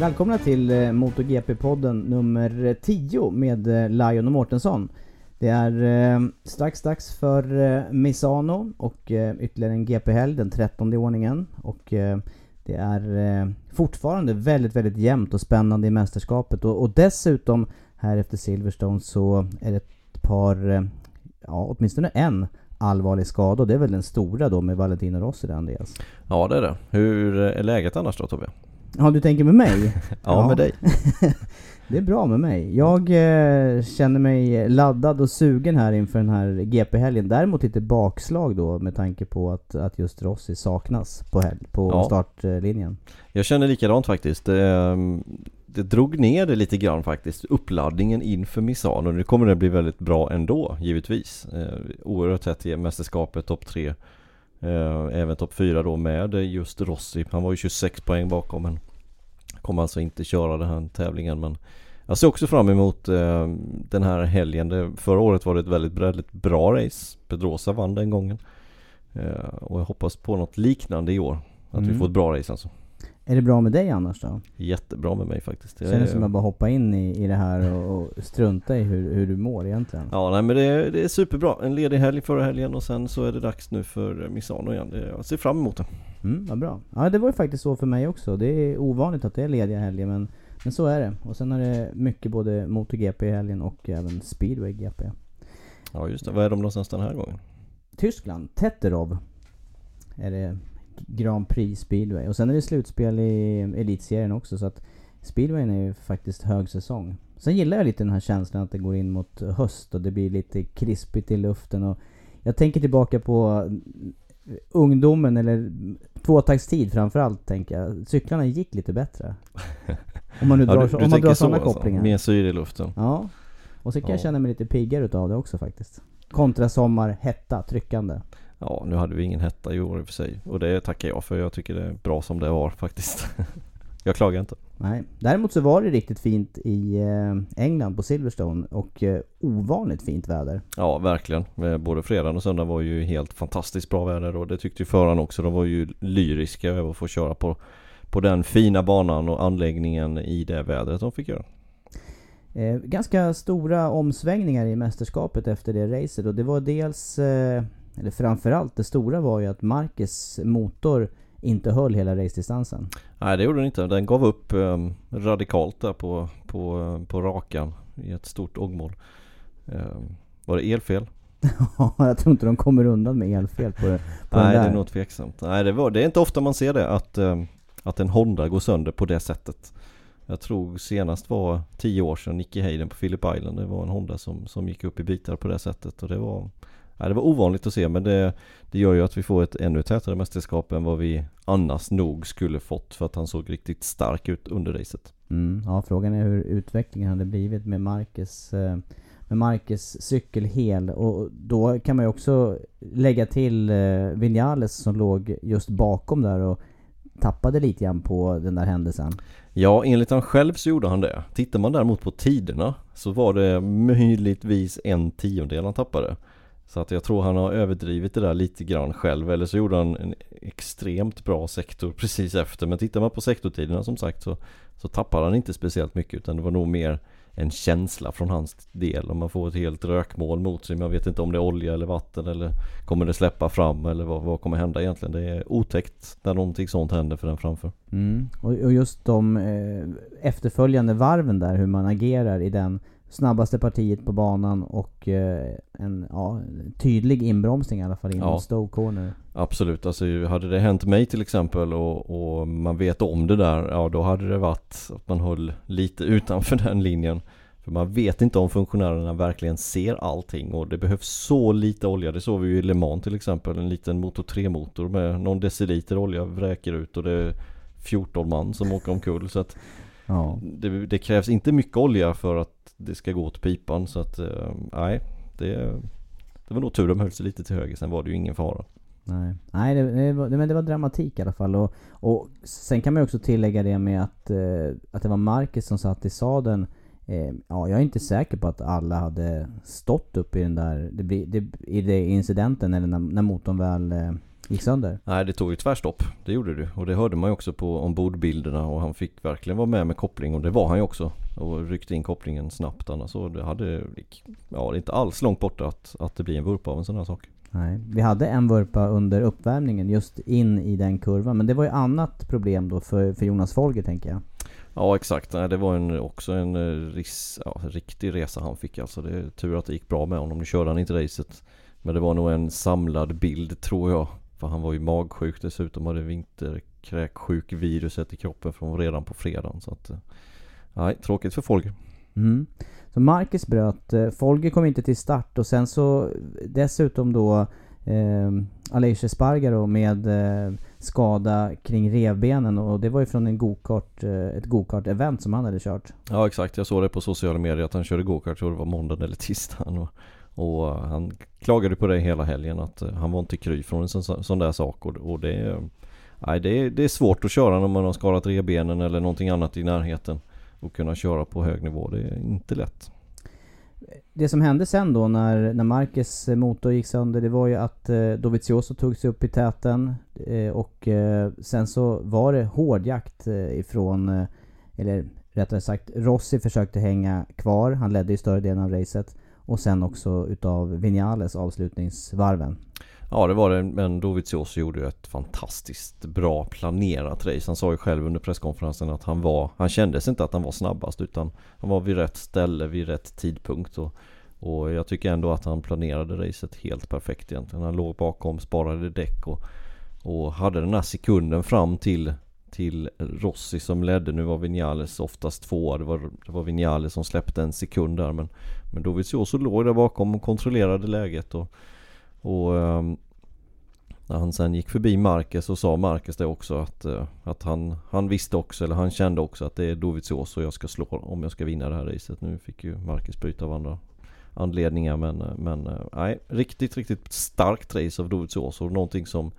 Välkomna till eh, MotoGP-podden nummer 10 med eh, Lion och Mårtensson. Det är eh, strax dags för Misano och ytterligare en GP-helg, den 13 i ordningen. Och det är fortfarande väldigt, väldigt jämnt och spännande i mästerskapet. Och, dessutom här efter Silverstone så är det ett par, ja åtminstone en allvarlig skada och det är väl den stora då med Valentino Rossi där Andreas. Ja det är det. Hur är läget annars då Tobbe? Ja, du tänker med mig? Ja, med dig. det är bra med mig. Jag eh, känner mig laddad och sugen här inför den här GP-helgen. Däremot lite bakslag då med tanke på att, att just Rossi saknas på, helg, på Ja. startlinjen. Jag känner likadant faktiskt. Det, det drog ner det lite grann faktiskt, uppladdningen inför Misano. Nu kommer det bli väldigt bra ändå, givetvis. Eh, oerhört tätt i mästerskapet, topp tre. Eh, även topp fyra då med just Rossi. Han var ju 26 poäng bakom men kommer alltså inte köra den här tävlingen. Men jag ser också fram emot eh, den här helgen. Förra året var det ett väldigt, väldigt bra race. Pedrosa vann den gången. Eh, och jag hoppas på något liknande i år. Att vi Mm. får ett bra race alltså. Är det bra med dig annars då? Jättebra med mig faktiskt. Jag Känns det är- som att bara hoppa in i, i det här och, och strunta i hur, hur du mår egentligen? Ja nej men det är, det är superbra. En ledig helg förra helgen och sen så är det dags nu för Misano igen. Det, jag ser fram emot det. Mm, vad bra. Ja, det var ju faktiskt så för mig också. Det är ovanligt att det är lediga helger men, men så är det. Och sen är det mycket både MotoGP i helgen och även Speedway GP. Ja just det. Vad är de någonstans den här gången? Tyskland, Tetterov är det Grand Prix speedway. Och sen är det slutspel i elitserien också så att speedwayen är ju faktiskt högsäsong. Sen gillar jag lite den här känslan att det går in mot höst och det blir lite krispigt i luften och jag tänker tillbaka på ungdomen eller tvåtaktstid framförallt tänker jag. Cyklarna gick lite bättre. Om man nu drar, du, om man drar så sådana alltså. kopplingar. Mer syre i luften. Ja. Och så kan jag Ja. känna mig lite piggare utav det också faktiskt. Kontra sommar, hetta, tryckande. Ja nu hade vi ingen hetta i år i och för sig. Och det tackar jag för. Jag tycker det är bra som det var faktiskt. jag klagar inte. Nej. Däremot så var det riktigt fint i eh, England på Silverstone och eh, ovanligt fint väder. Ja verkligen. Eh, Både fredagen och söndagen var ju helt fantastiskt bra väder och det tyckte ju förarna också. De var ju lyriska över att få köra på, på den fina banan och anläggningen i det vädret de fick göra. Eh, ganska stora omsvängningar i mästerskapet efter det racet och det var dels, eh, eller framförallt det stora var ju att Marquez motor inte höll hela racedistansen. Nej det gjorde den inte. Den gav upp eh, radikalt där på, på, på rakan i ett stort ångmål. Eh, var det elfel? Ja, jag tror inte de kommer undan med elfel på, på Nej den det där. är nog tveksamt. Nej det, var, det är inte ofta man ser det att, eh, att en Honda går sönder på det sättet. Jag tror senast var 10 år sedan Nicky Hayden på Phillip Island. Det var en Honda som, som gick upp i bitar på det sättet och det var ja, det var ovanligt att se men det, det gör ju att vi får ett ännu tätare mästerskap än vad vi annars nog skulle fått för att han såg riktigt stark ut under racet. Mm, ja, frågan är hur utvecklingen hade blivit med Marcus, eh, med Marcus cykel hel. Och då kan man ju också lägga till eh, Vinales som låg just bakom där och tappade lite grann på den där händelsen. Ja, enligt han själv så gjorde han det. Tittar man däremot på tiderna så var det möjligtvis en tiondel han tappade. Så att jag tror han har överdrivit det där lite grann själv eller så gjorde han en extremt bra sektor precis efter. Men tittar man på sektortiderna som sagt så, så tappar han inte speciellt mycket utan det var nog mer en känsla från hans del. Om man får ett helt rökmål mot sig. Man vet inte om det är olja eller vatten eller kommer det släppa fram eller vad, vad kommer hända egentligen. Det är otäckt när någonting sånt händer för den framför. Mm. Och, och, just de eh, efterföljande varven där, hur man agerar i den snabbaste partiet på banan och eh, en ja, tydlig inbromsning i alla fall inom ja. Stoke Corner. Absolut, alltså hade det hänt mig till exempel och, och, man vet om det där, ja då hade det varit att man höll lite utanför den linjen. För man vet inte om funktionärerna verkligen ser allting och det behövs så lite olja. Det såg vi ju i Le Mans till exempel, en liten motor 3 motor med någon deciliter olja vräker ut och det är 14 man som åker omkull. Så att ja. det, det krävs inte mycket olja för att det ska gå åt pipan. Så att eh, nej det, det var nog tur de höll sig lite till höger. Sen var det ju ingen fara. Nej, nej det, det, var, men det var dramatik i alla fall. Och, och sen kan man ju också tillägga det med att, eh, att det var Marcus som satt i sadeln. Eh, Ja, jag är inte säker på att alla hade stått upp i den där, det, det, i det incidenten eller när, när motorn väl eh, gick sönder? Nej det tog ju tvärstopp, det gjorde det och det hörde man ju också på ombordbilderna och han fick verkligen vara med med koppling och det var han ju också och ryckte in kopplingen snabbt annars så det hade, ja det är inte alls långt borta att, att det blir en vurpa av en sån här sak. Nej, vi hade en vurpa under uppvärmningen just in i den kurvan men det var ju annat problem då för, för Jonas Folger tänker jag. Ja exakt, Nej, det var en, också en eh, ris, ja, riktig resa han fick alltså. Det är tur att det gick bra med honom. Nu körde han inte racet. Men det var nog en samlad bild tror jag för han var ju magsjuk dessutom hade vinterkräksjuk-viruset i kroppen från redan på fredagen. Så att, eh, nej, tråkigt för Folger. Mm. Så Marcus bröt, eh, Folger kom inte till start och sen så dessutom då eh, Aleix Espargaro med eh, skada kring revbenen och det var ju från en gokart, eh, ett gokart-event som han hade kört. Ja exakt, jag såg det på sociala medier att han körde gokart, tror det var måndagen eller tisdagen. Och han klagade på det hela helgen att eh, han var inte kry från en sån, sån där sak och, och det, nej, det, är, det är svårt att köra när man har skadat revbenen eller någonting annat i närheten och kunna köra på hög nivå. Det är inte lätt. Det som hände sen då när, när Marcus motor gick sönder det var ju att eh, Dovizioso tog sig upp i täten eh, och eh, sen så var det hård jakt eh, ifrån, eh, eller rättare sagt Rossi försökte hänga kvar. Han ledde ju större delen av racet. Och sen också utav Vinales avslutningsvarven. Ja det var det, men Dovizioso gjorde ju ett fantastiskt bra planerat race. Han sa ju själv under presskonferensen att han var, han kändes inte att han var snabbast utan han var vid rätt ställe vid rätt tidpunkt. Och, och jag tycker ändå att han planerade racet helt perfekt egentligen. Han låg bakom, sparade däck och, och hade den här sekunden fram till till Rossi som ledde. Nu var Vinales oftast tvåa. Det var, det var Vinales som släppte en sekund där. Men, men Dovizioso låg där bakom och kontrollerade läget. Och, och um, när han sen gick förbi Marquez så sa Marquez det också att, eh, att han, han visste också, eller han kände också att det är Dovizioso jag ska slå om jag ska vinna det här racet. Nu fick ju Marquez bryta av andra anledningar men, eh, men eh, nej, riktigt, riktigt starkt race av Dovizioso. Någonting som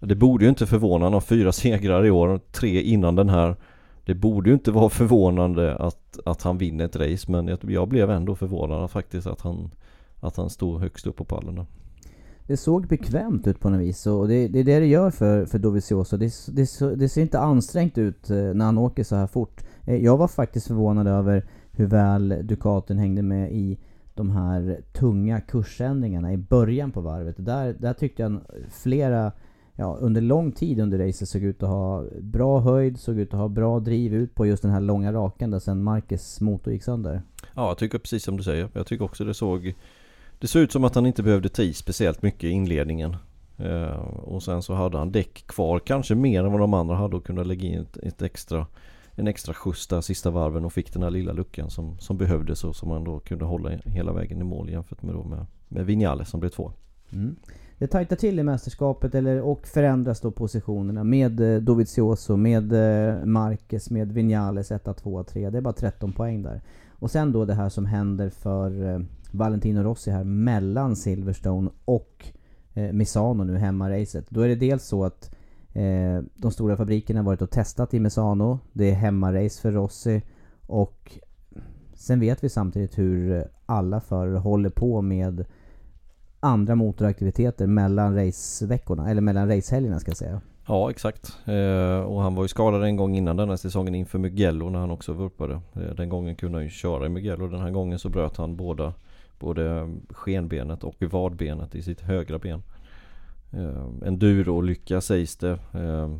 det borde ju inte förvåna, någon. fyra segrar i år, tre innan den här. Det borde ju inte vara förvånande att, att han vinner ett race men jag, jag blev ändå förvånad faktiskt att han, att han stod högst upp på pallen där. Det såg bekvämt ut på något vis och det, det är det det gör för, för Dovizioso. Det, det, det, ser inte ansträngt ut eh, när han åker så här fort. Eh, jag var faktiskt förvånad över hur väl Ducaten hängde med i de här tunga kursändringarna i början på varvet. Där, där tyckte jag flera ja, under lång tid under racet såg ut att ha bra höjd, såg ut att ha bra driv ut på just den här långa rakan där sen Marcus motor gick sönder. Ja, jag tycker precis som du säger. Jag tycker också det såg Det såg ut som att han inte behövde ta i speciellt mycket i inledningen. Uh, och sen så hade han däck kvar, kanske mer än vad de andra hade och kunde lägga in ett, ett extra en extra skjuts där sista varven och fick den här lilla luckan som, som behövdes och som man då kunde hålla hela vägen i mål jämfört med, då med, med Vinales som blev två. Mm. Det tajtar till i mästerskapet eller, och förändras då positionerna med eh, Dovizioso, med eh, Marquez, med Vinales 1, 2, 3. Det är bara 13 poäng där. Och sen då det här som händer för eh, Valentino Rossi här mellan Silverstone och eh, Misano nu, hemmaracet. Då är det dels så att eh, de stora fabrikerna varit och testat i Misano. Det är hemmarace för Rossi. Och sen vet vi samtidigt hur eh, alla förare håller på med andra motoraktiviteter mellan raceveckorna, eller mellan racehelgerna ska jag säga. Ja exakt. Eh, och han var ju skadad en gång innan denna säsongen inför Mugello när han också vurpade. Eh, den gången kunde han ju köra i Mugello. Den här gången så bröt han båda både skenbenet och vadbenet i sitt högra ben. Eh, Enduro-olycka sägs det. Eh,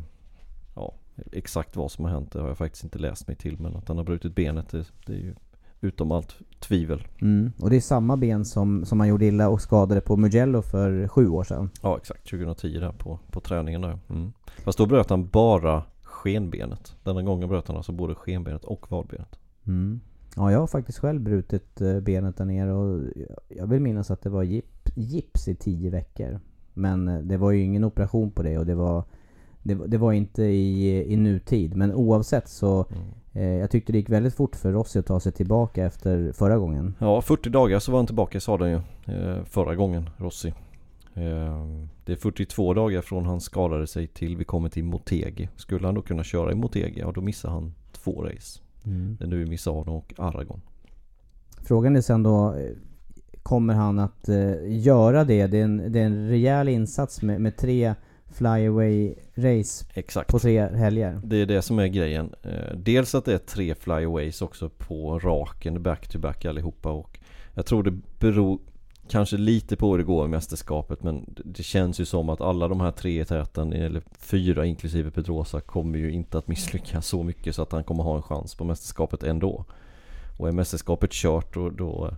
ja, exakt vad som har hänt det har jag faktiskt inte läst mig till men att han har brutit benet det, det är ju utom allt tvivel. Mm. Och det är samma ben som, som han gjorde illa och skadade på Mugello för sju år sedan. Ja exakt, 2010 där på, på träningen där. Mm. Fast då bröt han bara skenbenet. Denna gången bröt han alltså både skenbenet och vadbenet. Mm. Ja, jag har faktiskt själv brutit eh, benet där nere och jag vill minnas att det var gips, gips i tio veckor. Men eh, det var ju ingen operation på det och det var, det, det var inte i, i nutid. Men oavsett så mm. Eh, jag tyckte det gick väldigt fort för Rossi att ta sig tillbaka efter förra gången. Ja, 40 dagar så var han tillbaka i sadeln ju. Eh, förra gången, Rossi. Eh, det är 42 dagar från han skadade sig till vi kommer till Motegi. Skulle han då kunna köra i Motegi, ja då missar han två race. Mm. Det är nu i Misano och Aragon. Frågan är sen då Kommer han att göra det? Det är, en, det är en rejäl insats med, med tre flyaway race Exakt. på tre helger. Det är det som är grejen. Uh, dels att det är tre flyaways också på raken back-to-back allihopa och jag tror det beror kanske lite på hur det går i mästerskapet men det känns ju som att alla de här tre i täten, eller fyra inklusive Pedrosa, kommer ju inte att misslyckas så mycket så att han kommer ha en chans på mästerskapet ändå. Och är mästerskapet kört då, då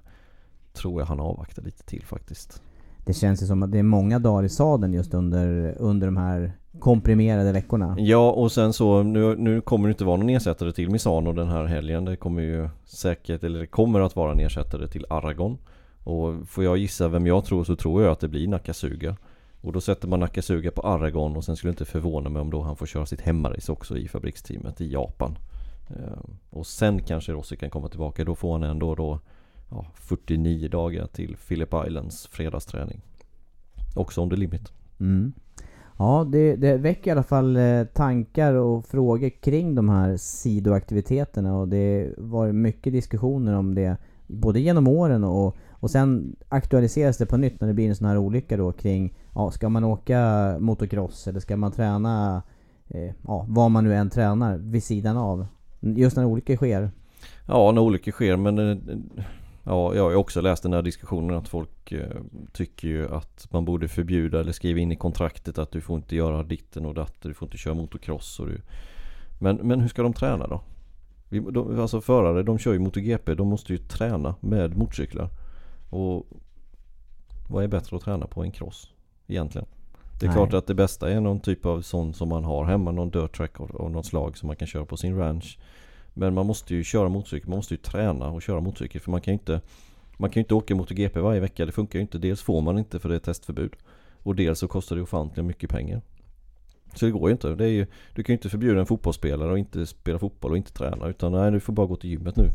tror jag han avvaktar lite till faktiskt. Det känns ju som att det är många dagar i sadeln just under, under de här komprimerade veckorna. Ja och sen så nu, nu kommer det inte vara någon ersättare till Misano den här helgen. Det kommer ju säkert, eller det kommer att vara en ersättare till Aragon. Och får jag gissa vem jag tror så tror jag att det blir Nakasuga. Och då sätter man Nakasuga på Aragon och sen skulle det inte förvåna mig om då han får köra sitt hemmarace också i fabriksteamet i Japan. Ehm, och sen kanske Rossi kan komma tillbaka. Då får han ändå då ja, 49 dagar till Phillip Islands fredagsträning. Också on the limit. Mm. Ja, det, det väcker i alla fall eh, tankar och frågor kring de här sidoaktiviteterna och det var mycket diskussioner om det både genom åren och, och sen aktualiseras det på nytt när det blir en sån här olycka då kring, ja, ska man åka motocross eller ska man träna, eh, ja, vad man nu än tränar vid sidan av? Just när olyckor sker. Ja, när olyckor sker men eh, Ja, jag har också läst den här diskussionen att folk eh, tycker ju att man borde förbjuda eller skriva in i kontraktet att du får inte göra ditten och datten, du får inte köra motocross och du... Men, men hur ska de träna då? Vi, de, alltså förare, de kör ju MotoGP, de måste ju träna med motorcyklar. Och vad är bättre att träna på än cross egentligen? Det är Nej. klart att det bästa är någon typ av sån som man har hemma, någon dirt track av, av något slag som man kan köra på sin ranch. Men man måste ju köra motorcykel, man måste ju träna och köra motorcykel för man kan ju inte Man kan ju inte åka MotoGP varje vecka, det funkar ju inte. Dels får man inte för det är testförbud Och dels så kostar det ofantligt mycket pengar Så det går ju inte. Det är ju, du kan ju inte förbjuda en fotbollsspelare att inte spela fotboll och inte träna utan nej du får bara gå till gymmet nu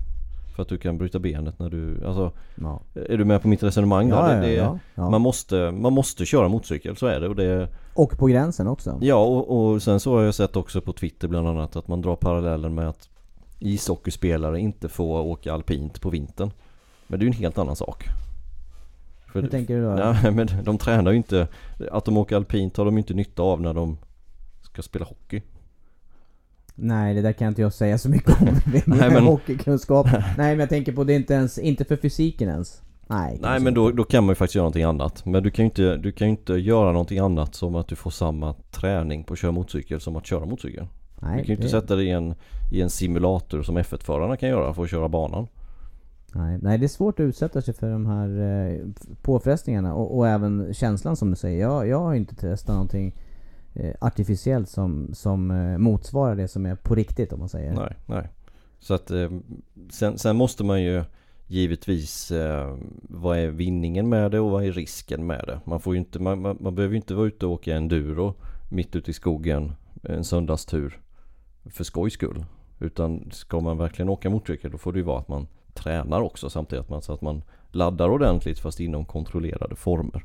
för att du kan bryta benet när du, alltså ja. Är du med på mitt resonemang ja, där? Det, ja, ja, Man, måste, man måste köra motorcykel, så är det och det Och på gränsen också Ja och, och sen så har jag sett också på Twitter bland annat att man drar parallellen med att ishockeyspelare inte får åka alpint på vintern. Men det är ju en helt annan sak. För, Hur tänker du då? Nej men de tränar ju inte Att de åker alpint har de inte nytta av när de ska spela hockey. Nej det där kan inte jag säga så mycket om. Nej, men... hockeykunskap. Nej men jag tänker på det inte ens, inte för fysiken ens. Nej, Nej men då, då kan man ju faktiskt göra någonting annat. Men du kan ju inte, du kan inte göra någonting annat som att du får samma träning på att köra motorcykel som att köra motorcykel. Nej, du kan ju inte det... sätta dig i en, i en simulator som F1-förarna kan göra för att köra banan. Nej, nej, det är svårt att utsätta sig för de här eh, påfrestningarna och, och, även känslan som du säger. Jag, jag har inte testat någonting eh, artificiellt som, som eh, motsvarar det som är på riktigt om man säger. Nej, nej. Så att eh, sen, sen måste man ju givetvis eh, vad är vinningen med det och vad är risken med det? Man får ju inte, man, man, man behöver ju inte vara ute och åka enduro mitt ute i skogen en söndagstur för skojs skull. Utan ska man verkligen åka motorcykel då får det ju vara att man tränar också samtidigt man, så att man laddar ordentligt fast inom kontrollerade former.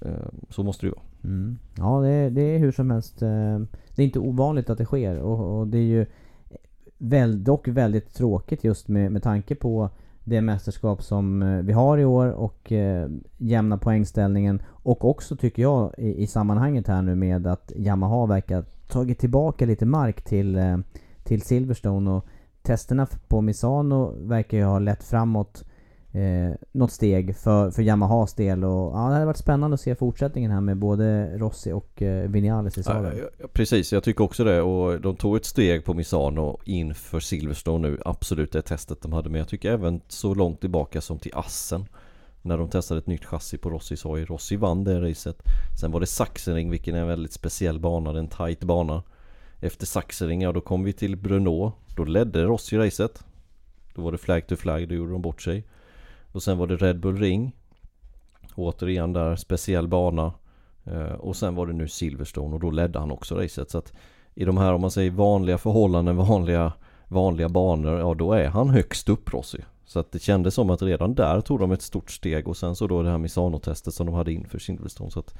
Ehm, så måste det ju vara. Mm. Ja, det är, det är hur som helst. Ehm, det är inte ovanligt att det sker och, och det är ju väl, dock väldigt tråkigt just med, med tanke på det mästerskap som eh, vi har i år och eh, jämna poängställningen. Och också tycker jag i, i sammanhanget här nu med att Yamaha verkar tagit tillbaka lite mark till, eh, till Silverstone och testerna på Misano verkar ju ha lett framåt eh, något steg för, för Yamahas del och ja, det hade varit spännande att se fortsättningen här med både Rossi och eh, Vinales i Ja, sadeln. ja, precis, jag tycker också det och de tog ett steg på Misano inför Silverstone nu. Absolut det testet de hade men jag tycker även så långt tillbaka som till Assen. När de testade ett nytt chassi på Rossis hoj. Rossi vann det racet. Sen var det Sachsenring vilken är en väldigt speciell bana, det är en tight bana. Efter Sachsenring, ja då kom vi till Brno. Då ledde Rossi racet. Då var det flag to flag, då gjorde de bort sig. Och sen var det Red Bull Ring. Återigen där, speciell bana. Eh, och sen var det nu Silverstone och då ledde han också racet. Så att i de här, om man säger vanliga förhållanden, vanliga, vanliga banor, ja då är han högst upp Rossi. Så att det kändes som att redan där tog de ett stort steg och sen så då det här Misano-testet som de hade inför Silverstone. Så att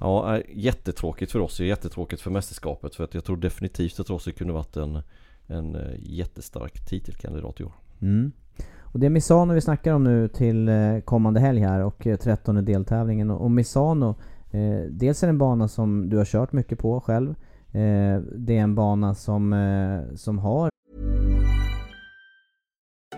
Ja, jättetråkigt för Rossi, jättetråkigt för mästerskapet för att jag tror definitivt att Rossi kunde varit en, en eh, jättestark titelkandidat i år. Mm. Och det är Misano vi snackar om nu till eh, kommande helg här och eh, trettonde 13 deltävlingen. Och Misano, eh, dels är det en bana som du har kört mycket på själv. Eh, det är en bana som, eh, som har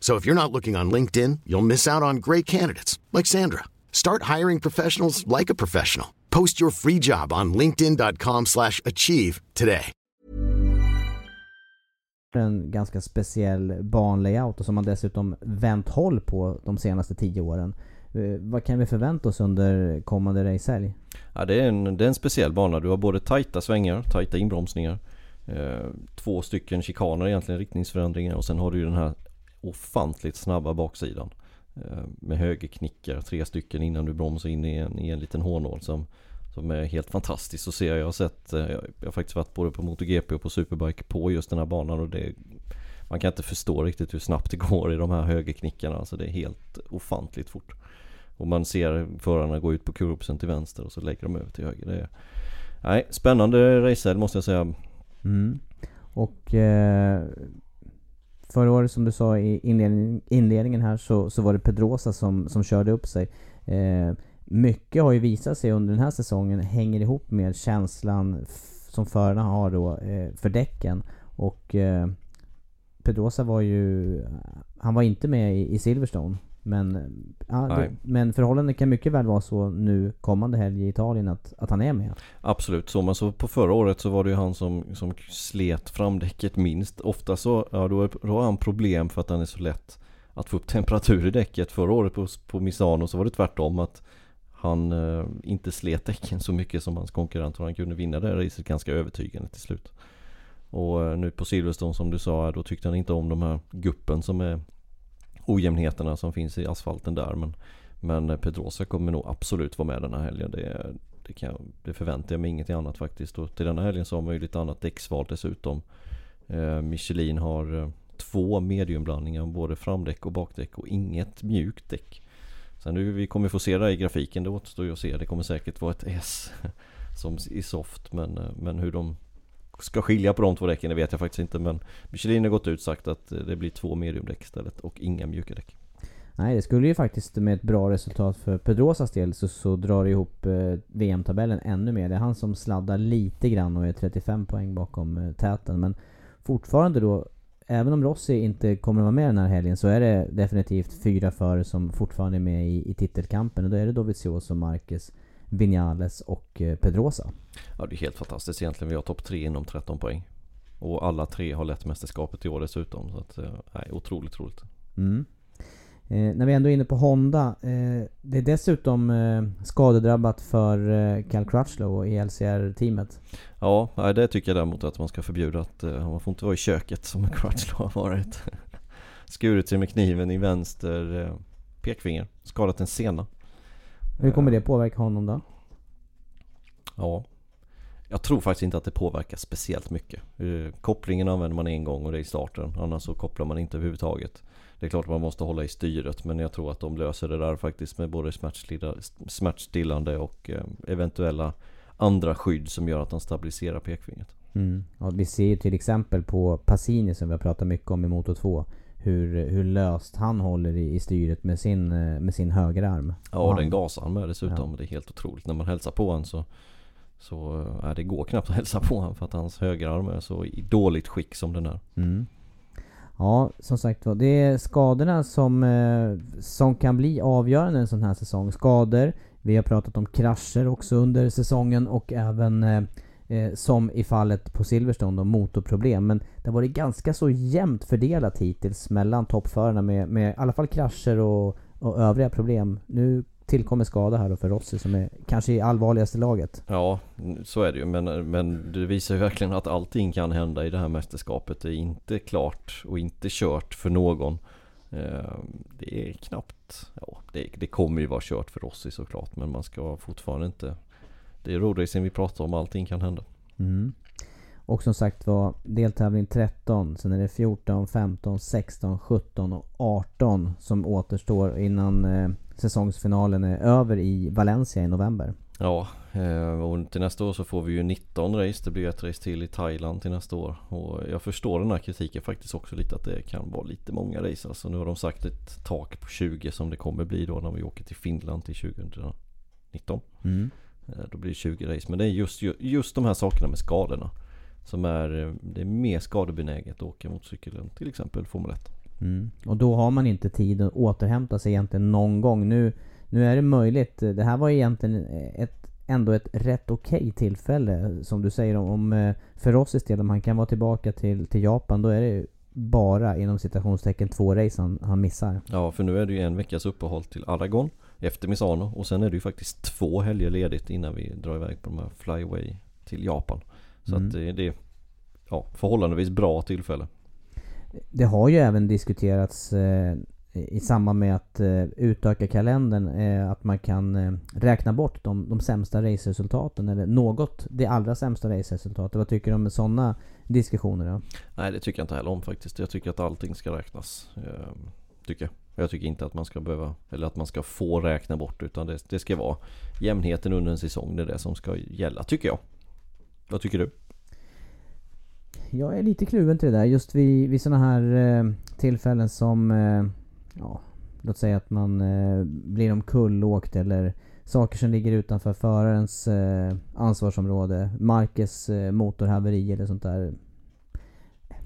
So if you're not looking on LinkedIn, you'll miss out on great candidates like Sandra. Start hiring professionals like a professional. Post your free job on linkedin.com/achieve today. en ganska speciell banlayout och som man dessutom vänt håll på de senaste tio åren. Eh, vad kan vi förvänta oss under kommande racehelg? Ja, det, är en, det är en speciell bana. Du har både tajta svängar, tajta inbromsningar. Eh, två stycken chikaner egentligen, riktningsförändringar och sen har du ju den här ofantligt snabba baksidan. Eh, med högerknickar, tre stycken innan du bromsar in i en, i en liten hårnål som, som är helt fantastiskt att se. Jag har sett, eh, jag, jag har faktiskt varit både på MotoGP och på Superbike på just den här banan och det man kan inte förstå riktigt hur snabbt det går i de här högerknickarna. Alltså det är helt ofantligt fort. Och man ser förarna gå ut på kurvsen till vänster och så lägger de över till höger. Det är, nej, spännande racehelg måste jag säga. Mm. Och eh, förra året som du sa i inledning, inledningen här så, så var det Pedrosa som, som körde upp sig. Eh, mycket har ju visat sig under den här säsongen hänger ihop med känslan f- som förarna har då eh, för däcken. Och eh, Pedrosa var ju, han var inte med i, i Silverstone. Men, ja, men förhållandet kan mycket väl vara så nu kommande helg i Italien att, att han är med. Absolut, så men så på förra året så var det ju han som, som slet framdäcket minst. Ofta så, ja då, är, då har han problem för att han är så lätt att få upp temperatur i däcket. Förra året på, på Misano så var det tvärtom att han eh, inte slet däcken så mycket som hans konkurrent och han kunde vinna det racet ganska övertygande till slut. Och eh, nu på Silverstone som du sa, då tyckte han inte om de här guppen som är ojämnheterna som finns i asfalten där. Men, men Pedrosa kommer nog absolut vara med den här helgen. Det, det, kan, det förväntar jag mig inget annat faktiskt. Och till denna helgen så har man ju lite annat däcksval dessutom. Eh, Michelin har eh, två mediumblandningar, både framdäck och bakdäck och inget mjukt däck. Sen nu vi kommer få se det i grafiken, det återstår ju att se. Det kommer säkert vara ett S som i soft men, eh, men hur de ska skilja på de två däcken det vet jag faktiskt inte men Michelin har gått ut och sagt att det blir två mediumdäck istället och inga mjuka däck. Nej, det skulle ju faktiskt med ett bra resultat för Pedrosas del så, så drar det ihop eh, VM-tabellen ännu mer. Det är han som sladdar lite grann och är 35 poäng bakom eh, täten. Men fortfarande då, även om Rossi inte kommer att vara med den här helgen så är det definitivt fyra före som fortfarande är med i, i titelkampen. Och då är det Dovizioso, Marquez, Vinales och eh, Pedrosa. Ja det är helt fantastiskt egentligen. Vi har topp tre inom 13 poäng. Och alla tre har lett mästerskapet i år dessutom. Så att, eh, nej, otroligt roligt. Mm. Eh, när vi ändå är inne på Honda. Eh, det är dessutom eh, skadedrabbat för eh, Cal Crutchlow i LCR-teamet. Ja, nej, det tycker jag däremot att man ska förbjuda. Att, eh, man får inte vara i köket som Crutchlow har varit. Skurit sig med kniven i vänster pekfinger. Skadat en sena. Hur kommer det påverka honom då? Ja, jag tror faktiskt inte att det påverkar speciellt mycket. Eh, kopplingen använder man en gång och det är i starten. Annars så kopplar man inte överhuvudtaget. Det är klart att man måste hålla i styret men jag tror att de löser det där faktiskt med både smärtstillande och eh, eventuella andra skydd som gör att de stabiliserar pekfingret. Mm. Ja, vi ser ju till exempel på Passini som vi har pratat mycket om i Moto 2 hur, hur löst han håller i, i styret med sin, eh, med sin högerarm. Ja, och den gasar han med dessutom. Ja. Det är helt otroligt. När man hälsar på honom så så äh, det går knappt att hälsa på honom för att hans högerarm är så i dåligt skick som den är. Mm. Ja, som sagt var. Det är skadorna som, eh, som kan bli avgörande en sån här säsong. Skador, vi har pratat om krascher också under säsongen och även eh, som i fallet på Silverstone då, motorproblem. Men det har varit ganska så jämnt fördelat hittills mellan toppförarna med, med i alla fall krascher och, och övriga problem. Nu tillkommer skada här då för Rossi som är kanske i allvarligaste laget. Ja, så är det ju. Men, men det visar ju verkligen att allting kan hända i det här mästerskapet. Det är inte klart och inte kört för någon. Eh, det är knappt, ja det, det kommer ju vara kört för Rossi såklart. Men man ska fortfarande inte... Det är roadracing vi pratar om, allting kan hända. Mm. Och som sagt var, deltävling 13, sen är det 14, 15, 16, 17 och 18 som återstår innan eh, säsongsfinalen är över i Valencia i november. Ja, eh, och till nästa år så får vi ju 19 race. Det blir ett race till i Thailand till nästa år. Och jag förstår den här kritiken faktiskt också lite att det kan vara lite många race. Alltså nu har de sagt ett tak på 20 som det kommer bli då när vi åker till Finland till 2019. Mm. Eh, då blir det 20 race. Men det är just, just de här sakerna med skadorna. Som är, eh, det är mer skadebenäget att åka motorcykel än till exempel Formel 1. Mm. Och då har man inte tid att återhämta sig egentligen någon gång. Nu, nu är det möjligt. Det här var egentligen ett, ändå ett rätt okej okay tillfälle. Som du säger om, eh, för Rossis del, om han kan vara tillbaka till, till Japan då är det bara inom citationstecken två race han, han missar. Ja, för nu är det ju en veckas uppehåll till Aragon efter Misano och sen är det ju faktiskt två helger ledigt innan vi drar iväg på de här flyway till Japan. Så mm. att det, det är ja, förhållandevis bra tillfälle. Det har ju även diskuterats eh, i samband med att eh, utöka kalendern eh, att man kan eh, räkna bort de, de sämsta raceresultaten eller något, det allra sämsta raceresultatet. Vad tycker du om sådana diskussioner då? Nej det tycker jag inte heller om faktiskt. Jag tycker att allting ska räknas. Eh, tycker jag. Jag tycker inte att man ska behöva, eller att man ska få räkna bort utan det, det ska vara jämnheten under en säsong. Det är det som ska gälla tycker jag. Vad tycker du? jag är lite kluven till det där. Just vid, vid sådana här eh, tillfällen som, eh, ja, låt säga att man eh, blir omkullåkt eller saker som ligger utanför förarens eh, ansvarsområde. Markes eh, motorhaveri eller sånt där.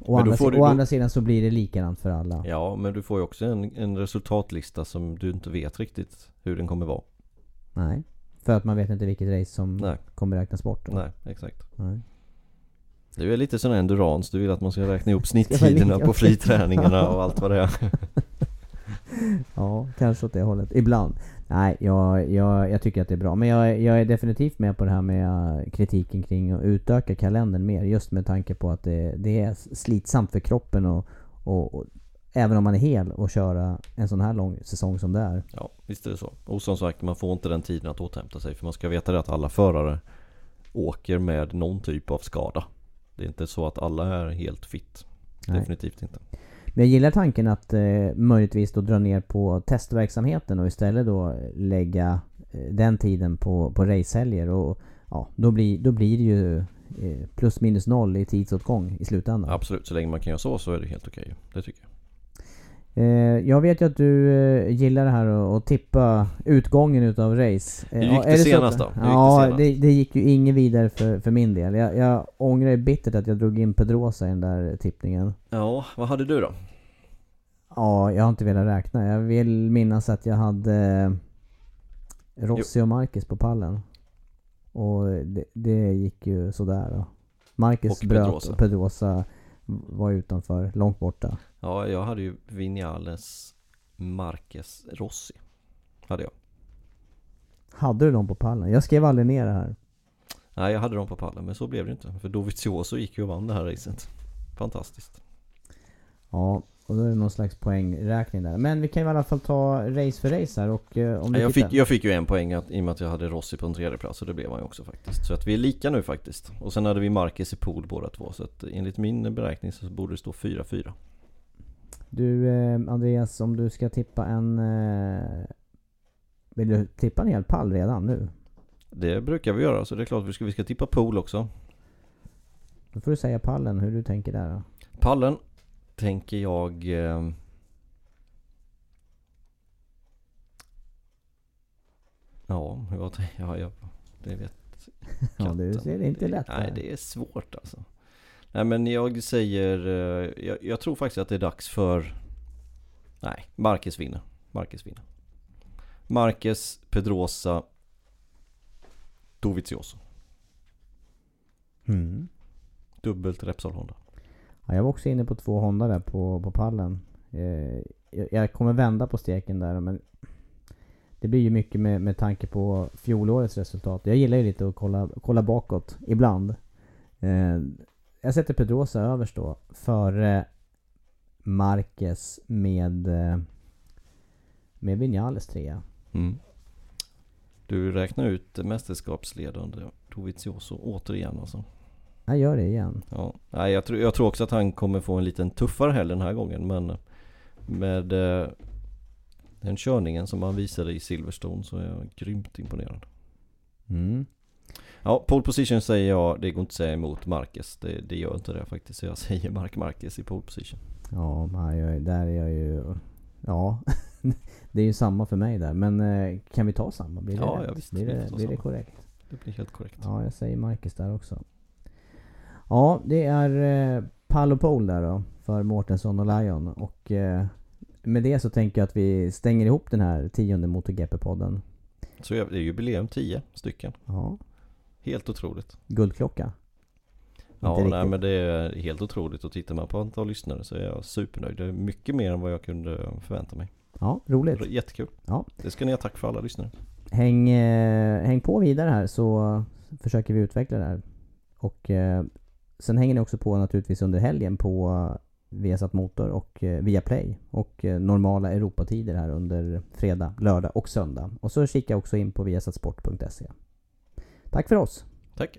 Å, andra, sidan, å andra sidan så blir det likadant för alla. Ja, men du får ju också en, en resultatlista som du inte vet riktigt hur den kommer vara. Nej, för att man vet inte vilket race som Nej. kommer räknas bort. Då. Nej, exakt. Nej. Du är lite sån endurance, du vill att man ska räkna ihop snitttiderna på friträningarna och allt vad det är ja, kanske åt det hållet. Ibland. Nej, jag, jag, jag tycker att det är bra. Men jag, jag är definitivt med på det här med uh, kritiken kring att utöka kalendern mer. Just med tanke på att det, det är slitsamt för kroppen och, och, och Även om man är hel och köra en sån här lång säsong som det är. Ja, visst är det så. Och som sagt, man får inte den tiden att återhämta sig. För man ska veta det att alla förare åker med någon typ av skada. Det är inte så att alla är helt fit. Nej. Definitivt inte. Men jag gillar tanken att eh, möjligtvis då dra ner på testverksamheten och istället då lägga eh, den tiden på, på racehelger. Och ja, då blir, då blir det ju eh, plus minus noll i tidsåtgång i slutändan. Absolut, så länge man kan göra så så är det helt okej. Okay. Det tycker jag. Eh, jag vet ju att du eh, gillar det här att tippa utgången utav race. Hur gick det, senast då? Ja, det, det, gick ju inget vidare för, för min del. Jag, jag ångrar bittert att jag drog in Pedrosa i den där tippningen. Ja, vad hade du då? Ja, jag har inte velat räkna. Jag vill minnas att jag hade Rossi och Marcus på pallen. Och det, det gick ju sådär då. Marcus och bröt Pedrosa. och Pedrosa var utanför, långt borta. Ja, jag hade ju Vinales Marquez Rossi. Hade jag. Hade du dem på pallen? Jag skrev aldrig ner det här. Nej, jag hade dem på pallen, men så blev det inte. För Dovizioso gick ju och vann det här racet. Fantastiskt. Ja, och då är det någon slags poängräkning där. Men vi kan ju i alla fall ta race för race här och eh, om du jag, fick, jag fick ju en poäng att, i och med att jag hade Rossi på en tredje plats och det blev han ju också faktiskt. Så att vi är lika nu faktiskt. Och sen hade vi Marquez i pool båda två. Så att enligt min beräkning så borde det stå 4-4. Du eh, Andreas, om du ska tippa en... Eh, vill du tippa en hel pall redan nu? Det brukar vi göra, så det är klart vi ska, vi ska tippa pool också. Då får du säga pallen, hur du tänker där då. Pallen tänker jag... Eh, ja, jag, ja, jag, det vet Ja, du ser det inte lätt Nej, det är svårt alltså. Nej men jag säger, eh, jag, jag, tror faktiskt att det är dags för... Nej, Marcus vinner. Marcus vinner. Marcus, Pedrosa, Dovizioso. Mm. Dubbelt Repsol Honda. Ja, jag var också inne på två Honda där på, på pallen. Eh, jag, kommer vända på steken där men det blir ju mycket med, med tanke på fjolårets resultat. Jag gillar ju lite att kolla, kolla bakåt ibland. Eh, jag sätter Pedrosa överst då. Före Marquez med, eh, med Vinales trea. Mm. Du räknar ut mästerskapsledande Dovizioso återigen alltså. Jag gör det igen. Ja. Nej, jag, tror, jag tror också att han kommer få en liten tuffare helg den här gången men med eh, den körningen som han visade i Silverstone så är jag grymt imponerad. Mm. Ja, pole position säger jag, det går inte att säga emot Marquez. Det, det gör inte det faktiskt. Så jag säger Mark Marquez i pole position. Ja, där är jag ju... Ja, det är ju samma för mig där. Men eh, kan vi ta samma? Blir det, ja, ja, visst, blir det, blir det korrekt? Det blir helt korrekt. Ja, jag säger Marcus där också. Ja, det är eh, pall och pole där då. För Mårtensson och Lion. Och eh, med det så tänker jag att vi stänger ihop den här tionde MotoGP-podden. Så det är jubileum 10 stycken. Ja, Helt otroligt. Guldklocka. Ja, nej, men det är helt otroligt och tittar man på antal lyssnare så är jag supernöjd. Det är mycket mer än vad jag kunde förvänta mig. Ja, roligt. Jättekul. Ja. Det ska ni ha tack för alla lyssnare. Häng, eh, häng på vidare här så försöker vi utveckla det här. Och eh, sen hänger ni också på naturligtvis under helgen på eh, Viasat Motor och eh, Viaplay och eh, normala Europatider här under fredag, lördag och söndag. Och så kika också in på viasatsport.se. Tack för oss. Tack.